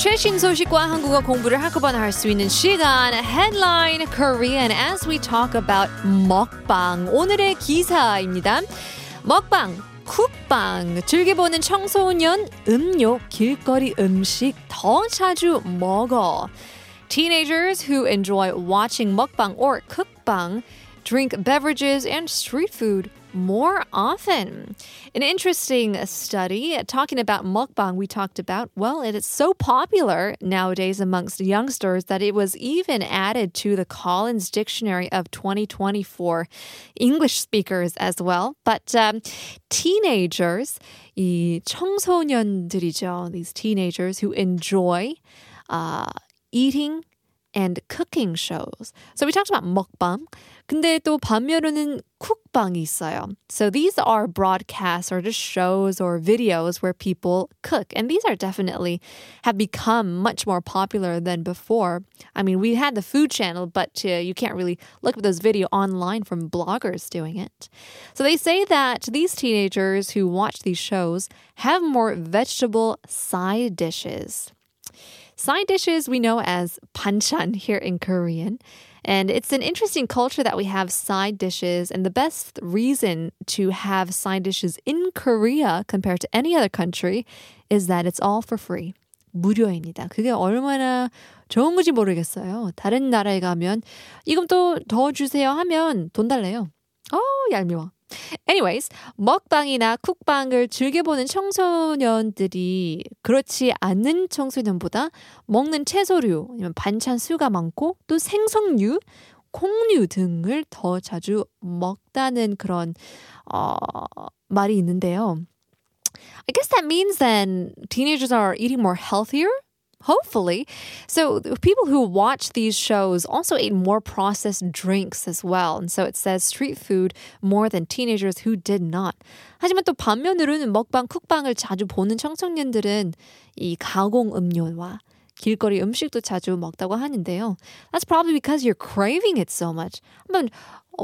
최신 소식과 한국어 공부를 한꺼번에 할 수 있는 시간 Headline Korean as we talk about 먹방 오늘의 기사입니다. 먹방 쿡방 즐겨보는 청소년 음료 길거리 음식 더 자주 먹어 Teenagers who enjoy watching mukbang or cookbang drink beverages and street food more often. An interesting study talking about mukbang we talked about, well, it is so popular nowadays amongst youngsters that it was even added to the Collins Dictionary of 2024 English speakers as well. But um, teenagers, 이 청소년들이죠, these teenagers who enjoy uh, eating and cooking shows. So we talked about mukbang. 근데 또 반면에는 쿡방이 있어요. So these are broadcasts or just shows or videos where people cook. And these are definitely have become much more popular than before. I mean, we had the food channel, but uh, you can't really look at those video online from bloggers doing it. So they say that these teenagers who watch these shows have more vegetable side dishes. Side dishes we know as banchan here in Korean. And it's an interesting culture that we have side dishes. And the best reason to have side dishes in Korea compared to any other country is that it's all for free. 무료입니다. 그게 얼마나 좋은 건지 모르겠어요. 다른 나라에 가면 이금 또 더 주세요 하면 돈 달래요. 어, 얄미워. Anyways, 먹방이나 쿡방을 즐겨보는 청소년들이 그렇지 않은 청소년보다 먹는 채소류, 아니면 반찬 수가 많고 또 생선류, 콩류 등을 더 자주 먹다는 그런 어, 말이 있는데요. I guess that means then teenagers are eating more healthier Hopefully. So people who watch these shows also eat more processed drinks as well. And so it says street food more than teenagers who did not. 하지만 또 반면으로는 먹방, 쿡방을 자주 보는 청소년들은 이 가공 음료와 길거리 음식도 자주 먹다고 하는데요. That's probably because you're craving it so much. 한번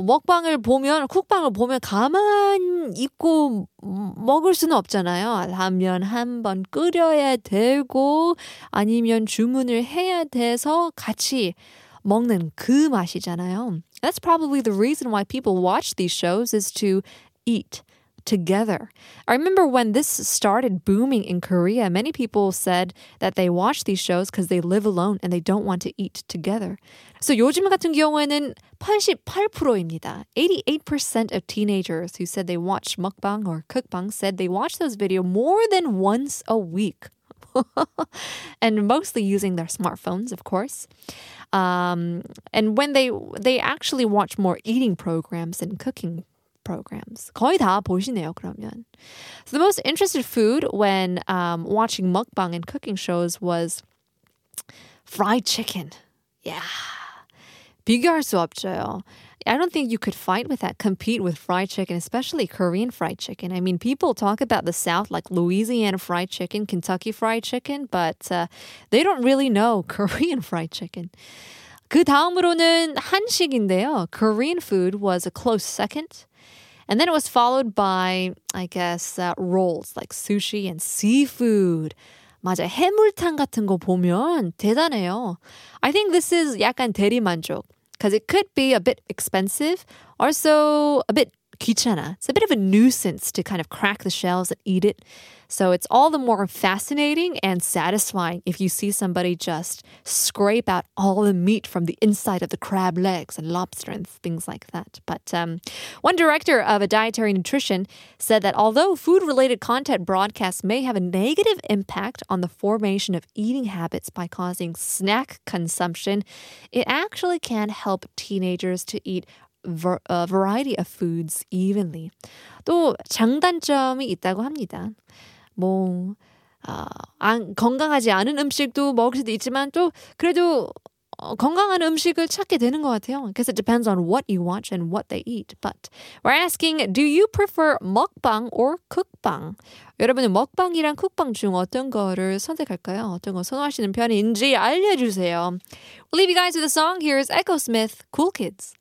먹방을 보면 쿡방을 보면 가만 있고 먹을 수는 없잖아요. 라면 한 번 끓여야 되고 아니면 주문을 해야 돼서 같이 먹는 그 맛이잖아요. That's probably the reason why people watch these shows is to eat together. I remember when this started booming in Korea, many people said that they watch these shows because they live alone and they don't want to eat together. So 요즘 같은 경우에는 88%입니다. 88% of teenagers who said they watch mukbang or cookbang said they watch those videos more than once a week. and mostly using their smartphones, of course. Um, and when they they actually watch more eating programs and cooking programs. 거의 다 보시네요, 그러면. So the most interested food when um, watching mukbang and cooking shows was fried chicken. Yeah. 비교할 수 없죠. I don't think you could fight with that, compete with fried chicken, especially Korean fried chicken. I mean, people talk about the South like Louisiana fried chicken, Kentucky fried chicken, but uh, they don't really know Korean fried chicken. 그 다음으로는 한식인데요. Korean food was a close second. And then it was followed by, I guess, uh, rolls like sushi and seafood. 맞아. 해물탕 같은 거 보면 대단해요. I think this is 약간 대리만족. Because it could be a bit expensive, also a bit Kichana. It's a bit of a nuisance to kind of crack the shells and eat it. So it's all the more fascinating and satisfying if you see somebody just scrape out all the meat from the inside of the crab legs and lobster and things like that. But um, one director of a dietary nutrition said that although food related content broadcasts may have a negative impact on the formation of eating habits by causing snack consumption, it actually can help teenagers to eat a variety of foods evenly. 또 장단점이 있다고 합니다. 뭐 아, 안, 건강하지 않은 음식도 먹을 수도 있지만 또 그래도 어, 건강한 음식을 찾게 되는 것 같아요. Because it depends on what you watch and what they eat. But we're asking, do you prefer 먹방 or cook방? 여러분은 먹방이랑 쿡방 중 어떤 거를 선택할까요? 어떤 거 선호하시는 편인지 알려주세요. We'll leave you guys with a song. Here's Echo Smith, Cool Kids.